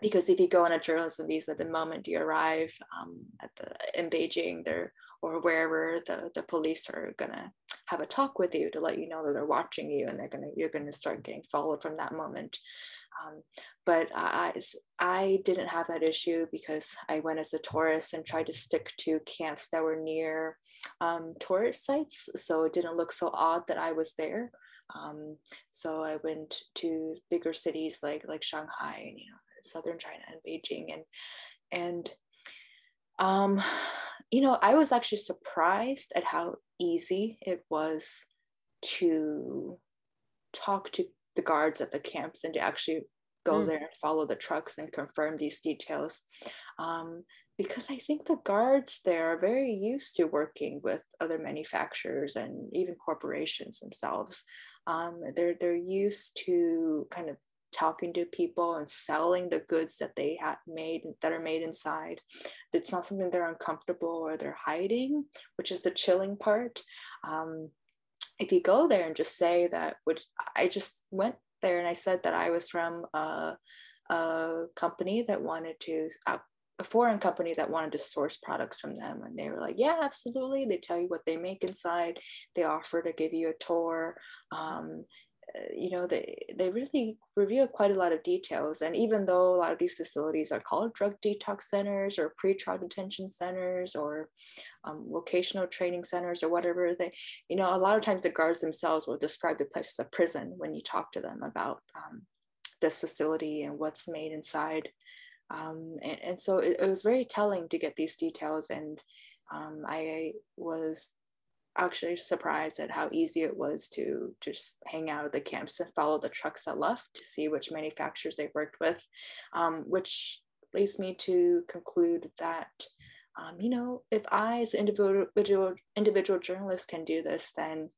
because if you go on a journalism visa, the moment you arrive um, at the in Beijing, there or wherever the, the police are gonna have a talk with you to let you know that they're watching you and they're gonna you're gonna start getting followed from that moment. Um, but I, I didn't have that issue because I went as a tourist and tried to stick to camps that were near um, tourist sites, so it didn't look so odd that I was there. Um, so I went to bigger cities like like Shanghai and you know southern China and Beijing and and um, you know, I was actually surprised at how easy it was to talk to the guards at the camps and to actually go mm. there and follow the trucks and confirm these details. Um, because I think the guards there are very used to working with other manufacturers and even corporations themselves. Um, they're they're used to kind of talking to people and selling the goods that they have made that are made inside. It's not something they're uncomfortable or they're hiding, which is the chilling part. Um, if you go there and just say that, which I just went there and I said that I was from a, a company that wanted to, a, a foreign company that wanted to source products from them. And they were like, yeah, absolutely. They tell you what they make inside. They offer to give you a tour. Um, you know they they really reveal quite a lot of details. And even though a lot of these facilities are called drug detox centers or pre-trial detention centers or um, vocational training centers or whatever they you know a lot of times the guards themselves will describe the place as a prison when you talk to them about um, this facility and what's made inside. Um, and, and, so it, it, was very telling to get these details. And um, I was actually surprised at how easy it was to just hang out at the camps and follow the trucks that left to see which manufacturers they worked with, um, which leads me to conclude that, um, you know, if I as an individual, individual journalist can do this, then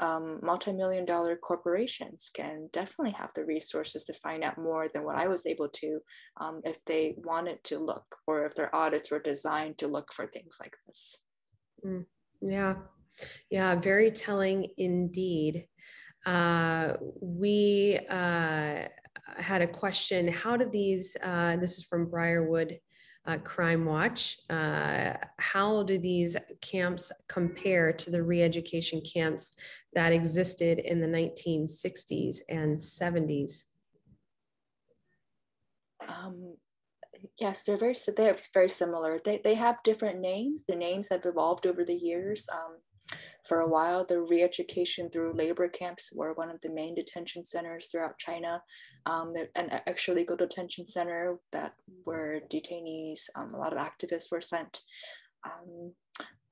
um, multi-million dollar corporations can definitely have the resources to find out more than what I was able to um, if they wanted to look or if their audits were designed to look for things like this. Mm, yeah, yeah, very telling indeed. Uh, we uh, had a question How do these, uh, this is from Briarwood uh, Crime Watch. Uh, how do these camps compare to the re education camps that existed in the 1960s and 70s? Um, yes, they're very they're very similar. They they have different names. The names have evolved over the years. Um, for a while, the re-education through labor camps were one of the main detention centers throughout China. Um, an extra legal detention center that where detainees, um, a lot of activists were sent. Um,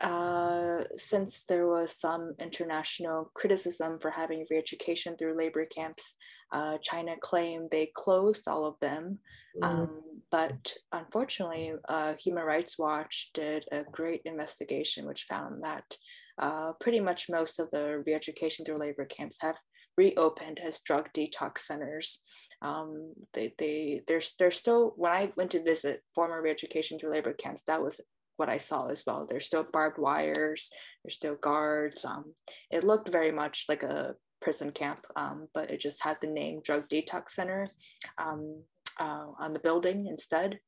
uh, since there was some international criticism for having re-education through labor camps, uh, China claimed they closed all of them. Mm. Um, but unfortunately, uh, Human Rights Watch did a great investigation, which found that uh, pretty much most of the re-education through labor camps have reopened as drug detox centers. Um, they, they, they're, they're still, when I went to visit former re-education through labor camps, that was what I saw as well. There's still barbed wires, there's still guards. Um, it looked very much like a prison camp, um, but it just had the name Drug Detox Center um, uh, on the building instead.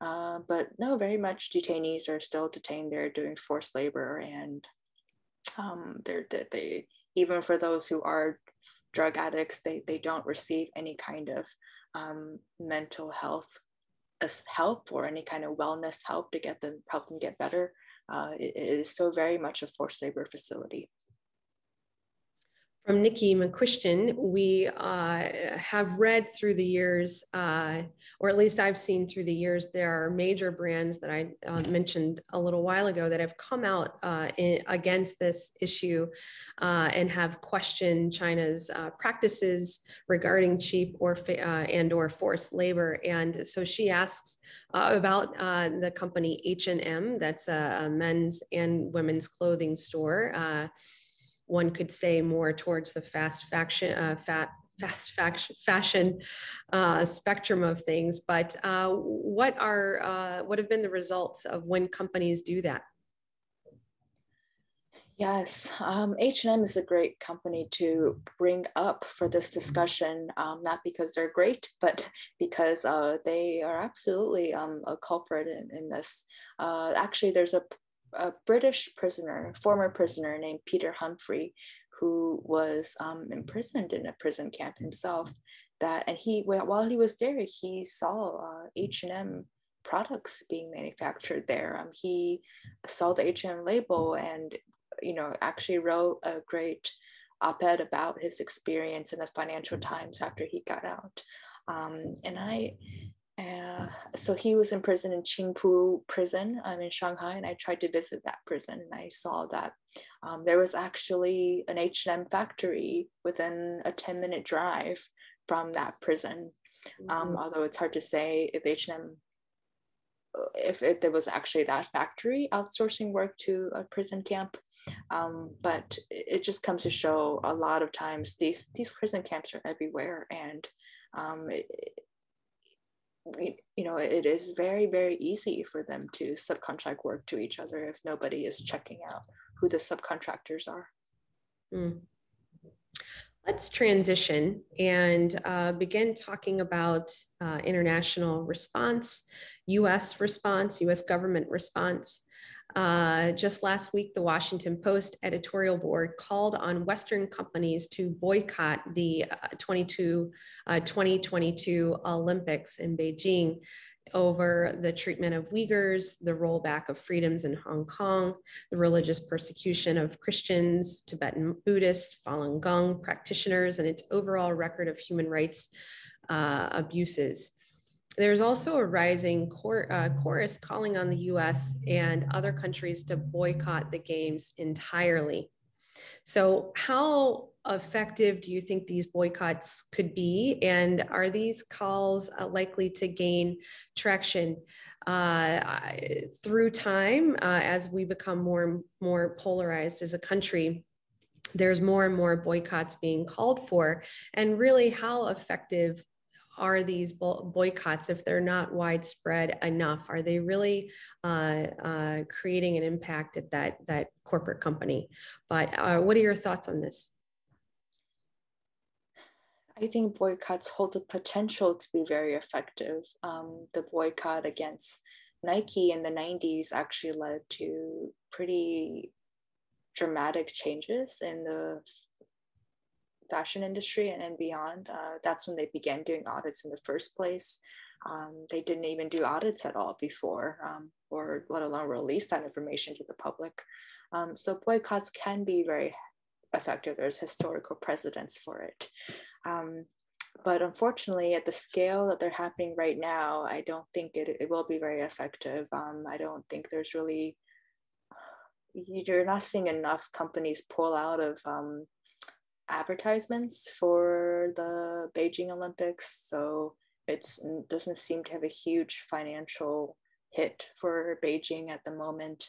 Uh, but no, very much detainees are still detained there doing forced labor, and um, they're, they even for those who are drug addicts, they they don't receive any kind of um, mental health help or any kind of wellness help to get them help them get better. Uh, it, it is still very much a forced labor facility from Nikki McQuistion, we uh, have read through the years, uh, or at least I've seen through the years, there are major brands that I uh, mentioned a little while ago that have come out uh, in, against this issue uh, and have questioned China's uh, practices regarding cheap or and or forced labor. And so she asks about the company H&M, that's a, a, men's and women's clothing store one could say more towards the fast faction, uh, fat, fast fashion, fashion uh, spectrum of things. But uh, what are uh, what have been the results of when companies do that? Yes, um, H&M is a great company to bring up for this discussion, um, not because they're great, but because uh, they are absolutely um, a culprit in, in this. Uh, actually, there's a a British prisoner, former prisoner named Peter Humphrey, who was um, imprisoned in a prison camp himself. That and he while he was there, he saw uh, H and M products being manufactured there. Um, he saw the H and M label and you know actually wrote a great op-ed about his experience in the Financial Times after he got out. Um, and I uh, so he was in prison in Qingpu prison um, in Shanghai, and I tried to visit that prison, and I saw that um, there was actually an H&M factory within a 10 minute drive from that prison. Um, mm-hmm. Although it's hard to say if H&M, if, if there was actually that factory outsourcing work to a prison camp, um, but it just comes to show a lot of times these these prison camps are everywhere, and um, it, you know it is very very easy for them to subcontract work to each other if nobody is checking out who the subcontractors are mm. let's transition and uh, begin talking about uh, international response us response us government response uh, just last week, the Washington Post editorial board called on Western companies to boycott the uh, 22, uh, 2022 Olympics in Beijing over the treatment of Uyghurs, the rollback of freedoms in Hong Kong, the religious persecution of Christians, Tibetan Buddhists, Falun Gong practitioners, and its overall record of human rights uh, abuses. There's also a rising cor- uh, chorus calling on the US and other countries to boycott the games entirely. So, how effective do you think these boycotts could be? And are these calls uh, likely to gain traction uh, through time uh, as we become more and more polarized as a country? There's more and more boycotts being called for. And really, how effective are these boycotts if they're not widespread enough are they really uh, uh, creating an impact at that that corporate company but uh, what are your thoughts on this I think boycotts hold the potential to be very effective. Um, the boycott against Nike in the 90s actually led to pretty dramatic changes in the fashion industry and, and beyond. Uh, that's when they began doing audits in the first place. Um, they didn't even do audits at all before, um, or let alone release that information to the public. Um, so boycotts can be very effective. There's historical precedents for it. Um, but unfortunately, at the scale that they're happening right now, I don't think it, it will be very effective. Um, I don't think there's really, you're not seeing enough companies pull out of um, advertisements for the Beijing Olympics. So it doesn't seem to have a huge financial hit for Beijing at the moment.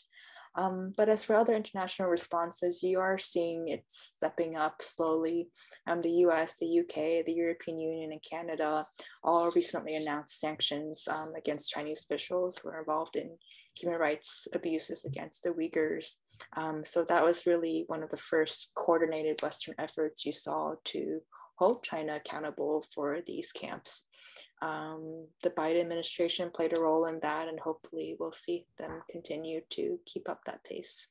Um, but as for other international responses, you are seeing it stepping up slowly. Um, the US, the UK, the European Union, and Canada all recently announced sanctions um, against Chinese officials who are involved in human rights abuses against the Uyghurs. Um, so that was really one of the first coordinated Western efforts you saw to hold China accountable for these camps. Um, the Biden administration played a role in that, and hopefully we'll see them continue to keep up that pace.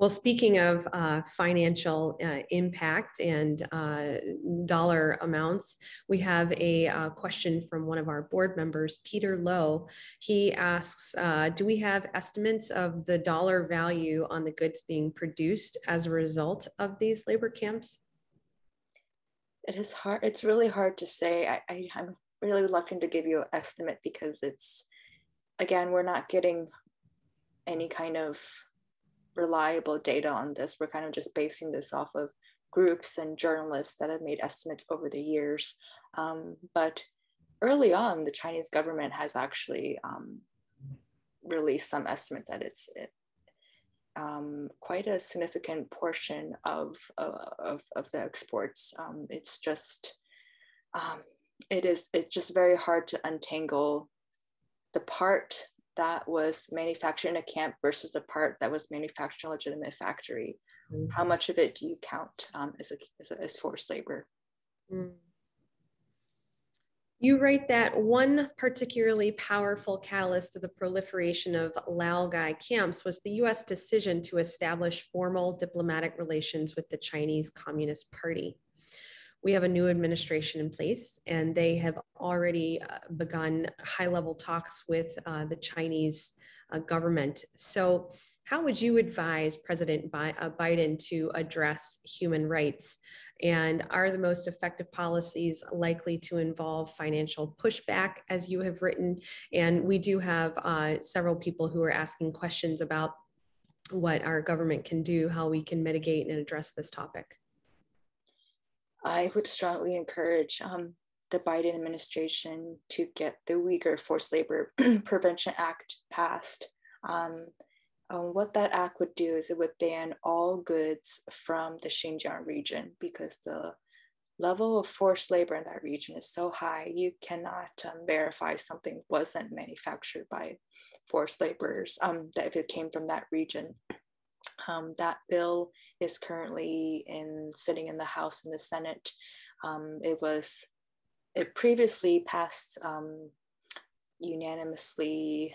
Well, speaking of uh, financial uh, impact and uh, dollar amounts, we have a uh, question from one of our board members, Peter Lowe. He asks uh, Do we have estimates of the dollar value on the goods being produced as a result of these labor camps? It is hard. It's really hard to say. I, I, I'm really reluctant to give you an estimate because it's, again, we're not getting any kind of reliable data on this. We're kind of just basing this off of groups and journalists that have made estimates over the years. Um, but early on, the Chinese government has actually um, released some estimates that it's it, um, quite a significant portion of, uh, of, of, the exports. Um, it's just, um, it is, it's just very hard to untangle the part that was manufactured in a camp versus the part that was manufactured in a legitimate factory. Mm-hmm. How much of it do you count um, as, a, as, a, as forced labor? Mm. You write that one particularly powerful catalyst to the proliferation of Laogai camps was the US decision to establish formal diplomatic relations with the Chinese Communist Party we have a new administration in place and they have already uh, begun high level talks with uh, the Chinese uh, government. So, how would you advise President uh, Biden to address human rights? And are the most effective policies likely to involve financial pushback, as you have written? And we do have uh, several people who are asking questions about what our government can do, how we can mitigate and address this topic. I would strongly encourage um, the Biden administration to get the Uyghur Forced Labor Prevention Act passed. Um, um, what that act would do is it would ban all goods from the Xinjiang region because the level of forced labor in that region is so high, you cannot um, verify something wasn't manufactured by forced laborers um, that if it came from that region. Um, that bill is currently in sitting in the House and the Senate. Um, it was it previously passed um, unanimously,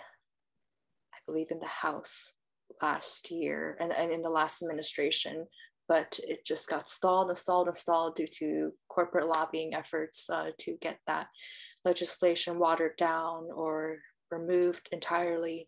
I believe, in the House last year and, and in the last administration, but it just got stalled and stalled and stalled due to corporate lobbying efforts uh, to get that legislation watered down or removed entirely.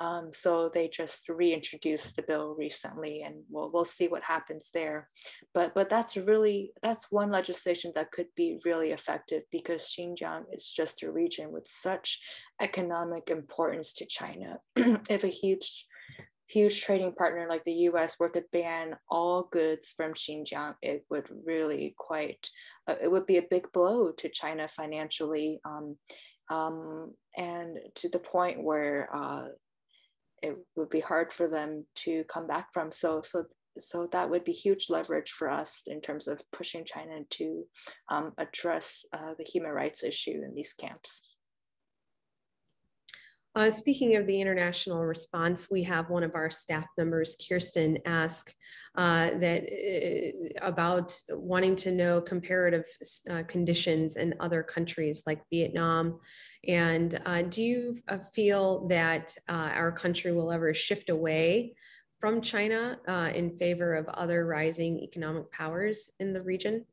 Um, so they just reintroduced the bill recently, and we'll we'll see what happens there. But but that's really that's one legislation that could be really effective because Xinjiang is just a region with such economic importance to China. if a huge huge trading partner like the US were to ban all goods from Xinjiang, it would really quite, uh, it would be a big blow to China financially. Um, um, and to the point where uh, it would be hard for them to come back from. So, so, so that would be huge leverage for us in terms of pushing China to um, address uh, the human rights issue in these camps. Uh, speaking of the international response, we have one of our staff members, Kirsten, ask uh, that uh, about wanting to know comparative uh, conditions in other countries like Vietnam. And uh, do you uh, feel that our country will ever shift away from China in favor of other rising economic powers in the region?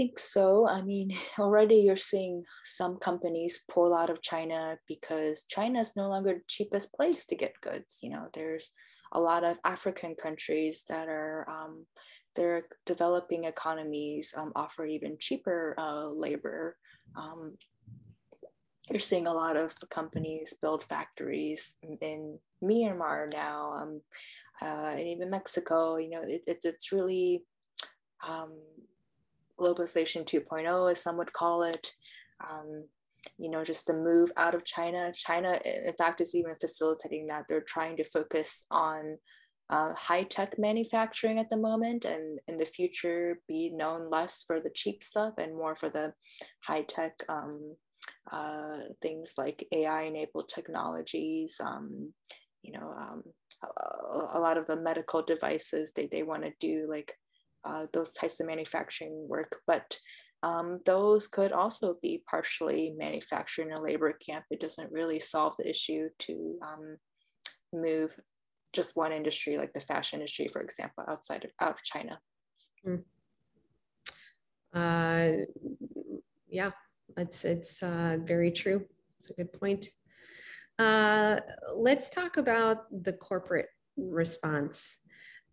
I think so. I mean, already you're seeing some companies pull out of China because China is no longer the cheapest place to get goods. You know, there's a lot of African countries that are um, they're developing economies um, offer even cheaper uh, labor. Um, you're seeing a lot of companies build factories in Myanmar now, um, uh, and even Mexico. You know, it, it's it's really um, globalization 2.0, as some would call it. Um, you know, just the move out of China. China, in fact, is even facilitating that. They're trying to focus on uh, high tech manufacturing at the moment, and in the future, be known less for the cheap stuff and more for the high tech um, uh, things like AI enabled technologies. Um, you know, um, a, a, lot of the medical devices they, they want to do like uh, those types of manufacturing work, but um, those could also be partially manufactured in a labor camp. It doesn't really solve the issue to um, move just one industry, like the fashion industry, for example, outside of out of China. Mm. Uh, yeah, it's it's uh, very true. It's a good point. Uh, let's talk about the corporate response.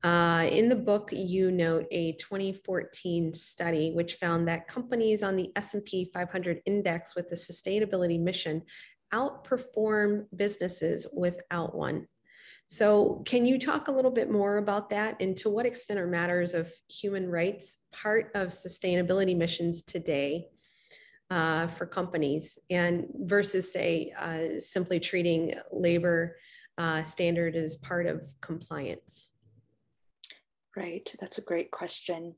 Uh, in the book, you note a 2014 study which found that companies on the S&P 500 index with a sustainability mission outperform businesses without one. So, can you talk a little bit more about that and to what extent are matters of human rights part of sustainability missions today uh, for companies and versus, say, uh, simply treating labor uh, standard as part of compliance? Right, that's a great question.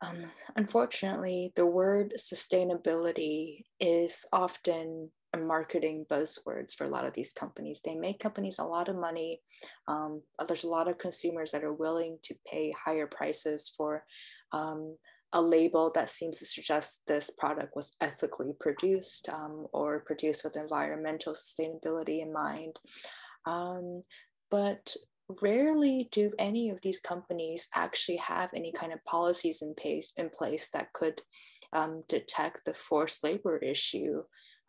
Um, unfortunately, the word sustainability is often a marketing buzzwords for a lot of these companies. They make companies a lot of money. Um, there's a lot of consumers that are willing to pay higher prices for um, a label that seems to suggest this product was ethically produced um, or produced with environmental sustainability in mind. Um, but rarely do any of these companies actually have any kind of policies in place, in place that could um, detect the forced labor issue.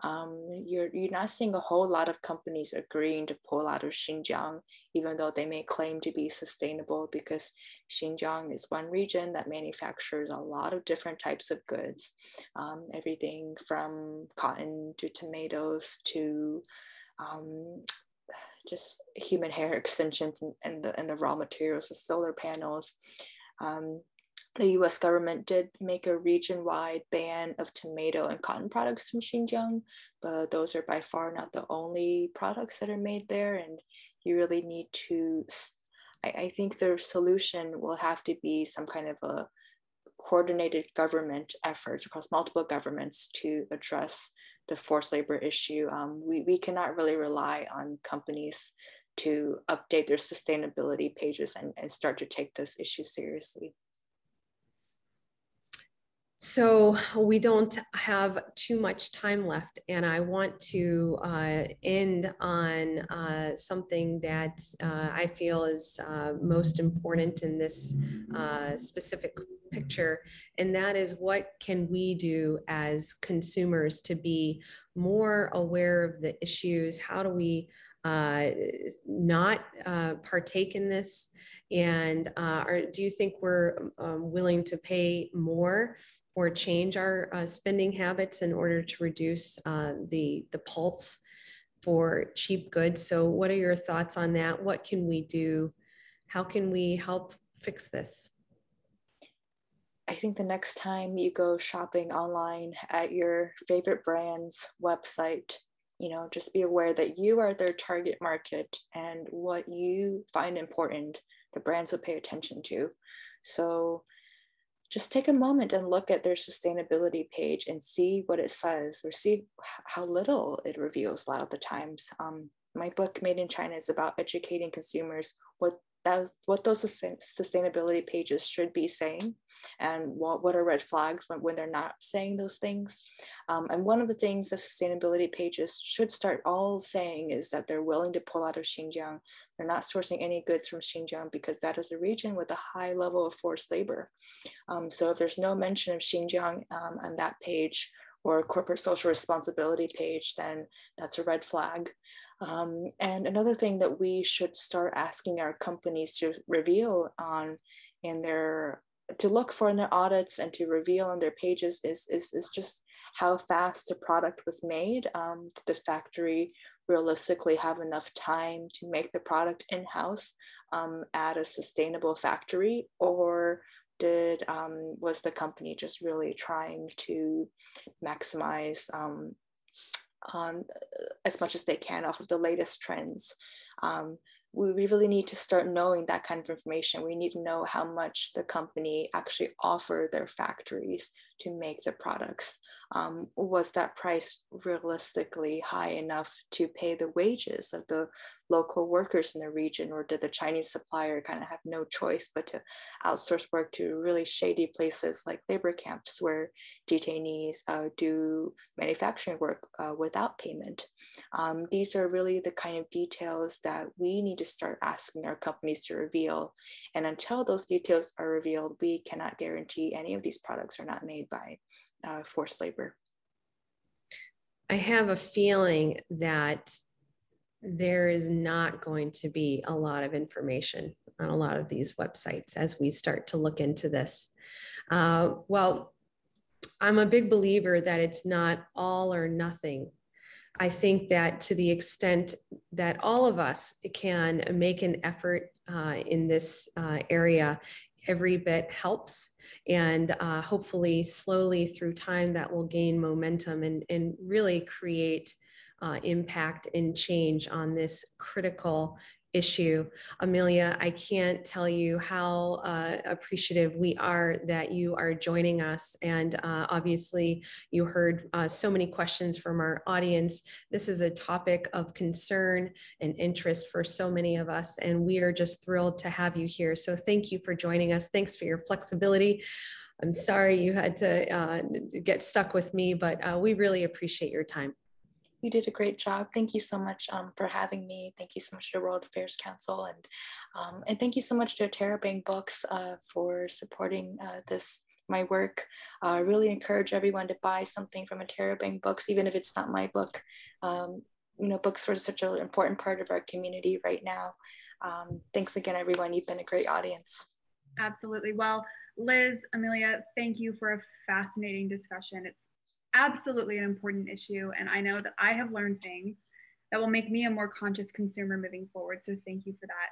Um, you're, you're not seeing a whole lot of companies agreeing to pull out of Xinjiang, even though they may claim to be sustainable, because Xinjiang is one region that manufactures a lot of different types of goods, um, everything from cotton to tomatoes to um, just human hair extensions and, and the and the raw materials of solar panels. Um, the US government did make a region-wide ban of tomato and cotton products from Xinjiang, but those are by far not the only products that are made there. And you really need to, I, I think the solution will have to be some kind of a coordinated government efforts across multiple governments to address the forced labor issue, um, we, we cannot really rely on companies to update their sustainability pages and, and start to take this issue seriously. So we don't have too much time left, and I want to uh, end on uh, something that uh, I feel is uh, most important in this uh, specific picture, and that is what can we do as consumers to be more aware of the issues? How do we uh, not partake in this? And are, do you think we're um, willing to pay more or change our uh, spending habits in order to reduce uh, the, the pulse for cheap goods. So what are your thoughts on that? What can we do? How can we help fix this? I think the next time you go shopping online at your favorite brand's website, you know, just be aware that you are their target market and what you find important, the brands will pay attention to. So just take a moment and look at their sustainability page and see what it says or see how little it reveals a lot of the times. Um, my book, Made in China, is about educating consumers what that what those sustainability pages should be saying and what, what are red flags when, when they're not saying those things. Um, and one of the things that sustainability pages should start all saying is that they're willing to pull out of Xinjiang. They're not sourcing any goods from Xinjiang because that is a region with a high level of forced labor. Um, so if there's no mention of Xinjiang um, on that page or corporate social responsibility page, then that's a red flag. Um, and another thing that we should start asking our companies to reveal on in their to look for in their audits and to reveal on their pages is, is, is just how fast the product was made. Um, did the factory realistically have enough time to make the product in-house um, at a sustainable factory or did um, was the company just really trying to maximize um, on uh, as much as they can off of the latest trends. Um, we, we really need to start knowing that kind of information. We need to know how much the company actually offer their factories to make the products. Um, was that price realistically high enough to pay the wages of the local workers in the region, or did the Chinese supplier kind of have no choice but to outsource work to really shady places like labor camps where detainees uh, do manufacturing work uh, without payment? Um, these are really the kind of details that we need to start asking our companies to reveal. And until those details are revealed, we cannot guarantee any of these products are not made by uh, forced labor. I have a feeling that there is not going to be a lot of information on a lot of these websites as we start to look into this. Uh, well, I'm a big believer that it's not all or nothing. I think that to the extent that all of us can make an effort uh, in this uh, area, every bit helps. And uh, hopefully, slowly through time, that will gain momentum and, and really create uh, impact and change on this critical issue. Amelia, I can't tell you how uh, appreciative we are that you are joining us. And uh, obviously, you heard uh, so many questions from our audience. This is a topic of concern and interest for so many of us, and we are just thrilled to have you here. So, thank you for joining us. Thanks for your flexibility. I'm sorry you had to uh, get stuck with me, but uh, we really appreciate your time you did a great job. Thank you so much um, for having me. Thank you so much to World Affairs Council and um, and thank you so much to Interabang Books uh, for supporting uh, this my work. Uh, really encourage everyone to buy something from Interabang Books, even if it's not my book. Um, you know, books are such an important part of our community right now. Um, thanks again, everyone. You've been a great audience. Absolutely. Well, Liz, Amelia, thank you for a fascinating discussion. It's absolutely an important issue. And I know that I have learned things that will make me a more conscious consumer moving forward. So thank you for that.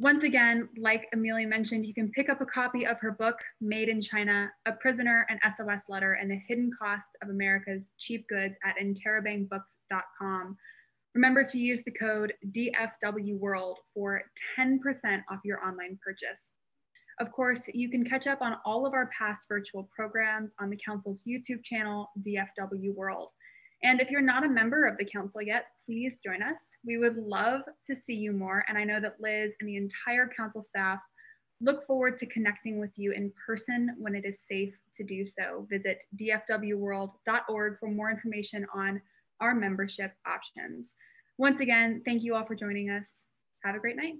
Once again, like Amelia mentioned, you can pick up a copy of her book, Made in China, A Prisoner, an SOS Letter, and the Hidden Cost of America's Cheap Goods at interabangbooks.com. Remember to use the code DFWWorld for 10% off your online purchase. Of course, you can catch up on all of our past virtual programs on the Council's YouTube channel, DFW World. And if you're not a member of the Council yet, please join us. We would love to see you more. And I know that Liz and the entire Council staff look forward to connecting with you in person when it is safe to do so. Visit dfwworld.org for more information on our membership options. Once again, thank you all for joining us. Have a great night.